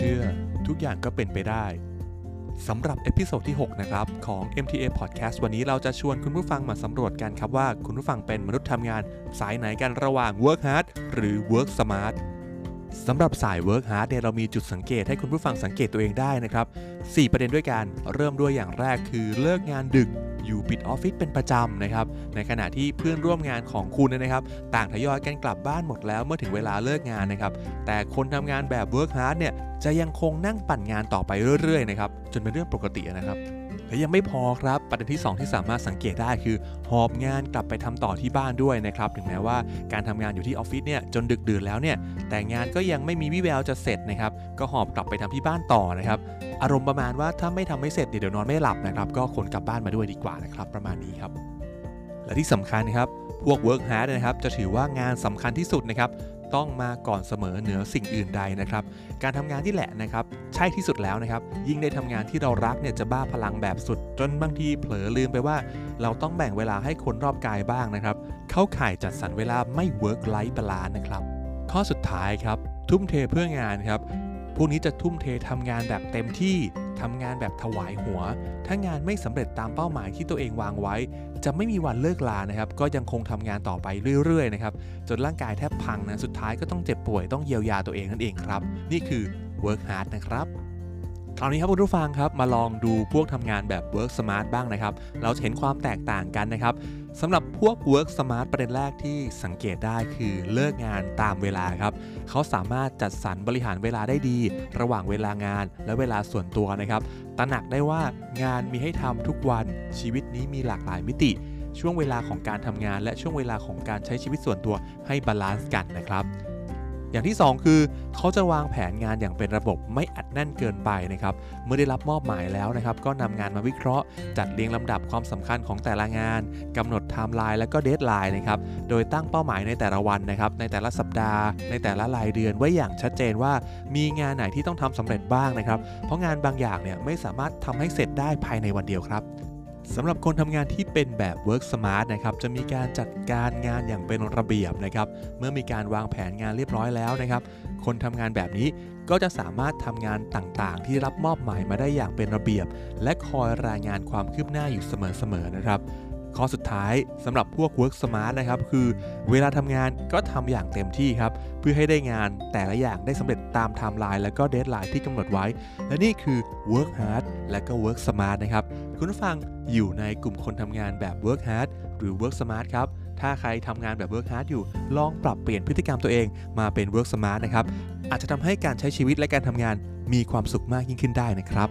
เชื่อ ทุกอย่างก็เป็นไปได้สำหรับ episode ที่ 6 นะครับ ของ MTA Podcast วันนี้เราจะชวนคุณผู้ฟังมาสำรวจกันครับว่าคุณผู้ฟังเป็นมนุษย์ทำงาน สายไหนกันระหว่าง Work Hard หรือ Work Smart สำหรับสาย Work Hard เนี่ยเรามีจุดสังเกตให้คุณผู้ฟังสังเกตตัวเองได้นะครับ 4 ประเด็นด้วยกัน เริ่มด้วยอย่างแรกคือเลิกงานดึกอยู่ปิดออฟฟิศเป็นประจำนะครับ ในขณะที่เพื่อนร่วมงานของคุณนะครับ ต่างทยอยกันกลับบ้านหมดแล้วเมื่อถึงเวลาเลิกงานนะครับ แต่คนทำงานแบบ Work Hard เนี่ยจะยังคงนั่งปั่นงานต่อไปเรื่อยๆนะครับจนเป็นเรื่องปกตินะครับ และยังไม่พอครับประเด็นที่ 2 ที่สามารถสังเกตได้คือ หอบงานกลับไปทำต่อที่บ้านด้วยนะครับถึงแม้ว่าการทำงานอยู่ที่ออฟฟิศเนี่ยจนดึกดื่นแล้วเนี่ยแต่งานก็ยังไม่มีวิแววจะเสร็จนะครับก็หอบกลับไปทำที่บ้านต่อนะครับอารมณ์ประมาณว่าถ้าไม่ทำไม่เสร็จเดี๋ยวนอนไม่หลับนะครับก็ขนกลับบ้านมาด้วยดีกว่านะครับประมาณนี้ครับ และที่สำคัญนะครับ พวก work hard นะครับ จะถือว่างานสำคัญที่สุดนะครับ ต้องมาก่อนเสมอเหนือสิ่งอื่นใดนะครับ การทำงานที่แหละนะครับ ใช่ที่สุดแล้วนะครับ ยิ่งได้ทำงานที่เรารักเนี่ยจะบ้าพลังแบบสุด จนบางทีเผลอลืมไปว่า เราต้องแบ่งเวลาให้คนรอบกายบ้างนะครับ เข้าข่ายจัดสรรเวลาไม่ work life balance นะครับ ข้อสุดท้ายครับ ทุ่มเทเพื่องานครับพวกนี้จะทุ่มเททำงานแบบเต็มที่ ทำงานแบบถวายหัว ถ้างานไม่สำเร็จตามเป้าหมายที่ตัวเองวางไว้ จะไม่มีวันเลิกลานะครับ ก็ยังคงทำงานต่อไปเรื่อยๆนะครับ จนร่างกายแทบพังนะ สุดท้ายก็ต้องเจ็บป่วย ต้องเยียวยาตัวเองนั่นเองครับ นี่คือ work hard นะครับ คราวนี้ครับคุณผู้ฟังครับมาลองดูพวกทำงานแบบ work smart บ้างนะครับ เราจะเห็นความแตกต่างกันนะครับสำหรับพวก work smart ประเด็นแรกที่สังเกตได้คือเลิกงานตามเวลาครับ เขาสามารถจัดสรรบริหารเวลาได้ดี ระหว่างเวลางานและเวลาส่วนตัวนะครับ ตระหนักได้ว่างานมีให้ทำทุกวันชีวิตนี้มีหลากหลายมิติ ช่วงเวลาของการทำงาน และช่วงเวลาของการใช้ชีวิตส่วนตัวให้ balance กันนะครับ อย่างที่ 2 คือเขาจะวางแผนงานอย่างเป็นระบบไม่อัดแน่นเกินไปนะครับเมื่อได้รับมอบหมายแล้วนะครับก็นำงานมาวิเคราะห์ จัดเรียงลำดับความสำคัญของแต่ละงานกำหนดไทม์ไลน์และก็ deadline นะครับโดยตั้งเป้าหมายในแต่ละวันนะครับในแต่ละสัปดาห์ ในแต่ละรายเดือนไว้อย่างชัดเจนว่า มีงานไหนที่ต้องทำสำเร็จบ้างนะครับเพราะงานบางอย่างเนี่ยไม่สามารถทำให้เสร็จได้ภายในวันเดียวครับ สำหรับคนทำงานที่เป็นแบบ work smart นะครับจะมีการจัดการงานอย่างเป็นระเบียบนะครับเมื่อมีการวางแผนงานเรียบร้อยแล้วนะครับ คนทำงานแบบนี้ก็จะสามารถทำงานต่างๆ ที่รับมอบหมายมาได้อย่างเป็นระเบียบ และคอยรายงานความคืบหน้าอยู่เสมอๆนะครับ ข้อสุดท้ายสำหรับพวก work smart นะครับคือเวลาทำงานก็ทำอย่างเต็มที่ครับ เพื่อให้ได้งานแต่ละอย่างได้สำเร็จตามไทม์ไลน์และก็ deadline ที่กำหนดไว้ และนี่คือ work hard และก็ work smart นะครับ คุณฟังอยู่ในกลุ่มคนทำงานแบบ work hard หรือ work smart ครับถ้าใครทำงานแบบ work hard อยู่ ลองปรับเปลี่ยนพฤติกรรมตัวเองมาเป็น work smart นะครับอาจจะทำให้การใช้ชีวิตและการทำงานมีความสุขมากยิ่งขึ้นได้นะครับ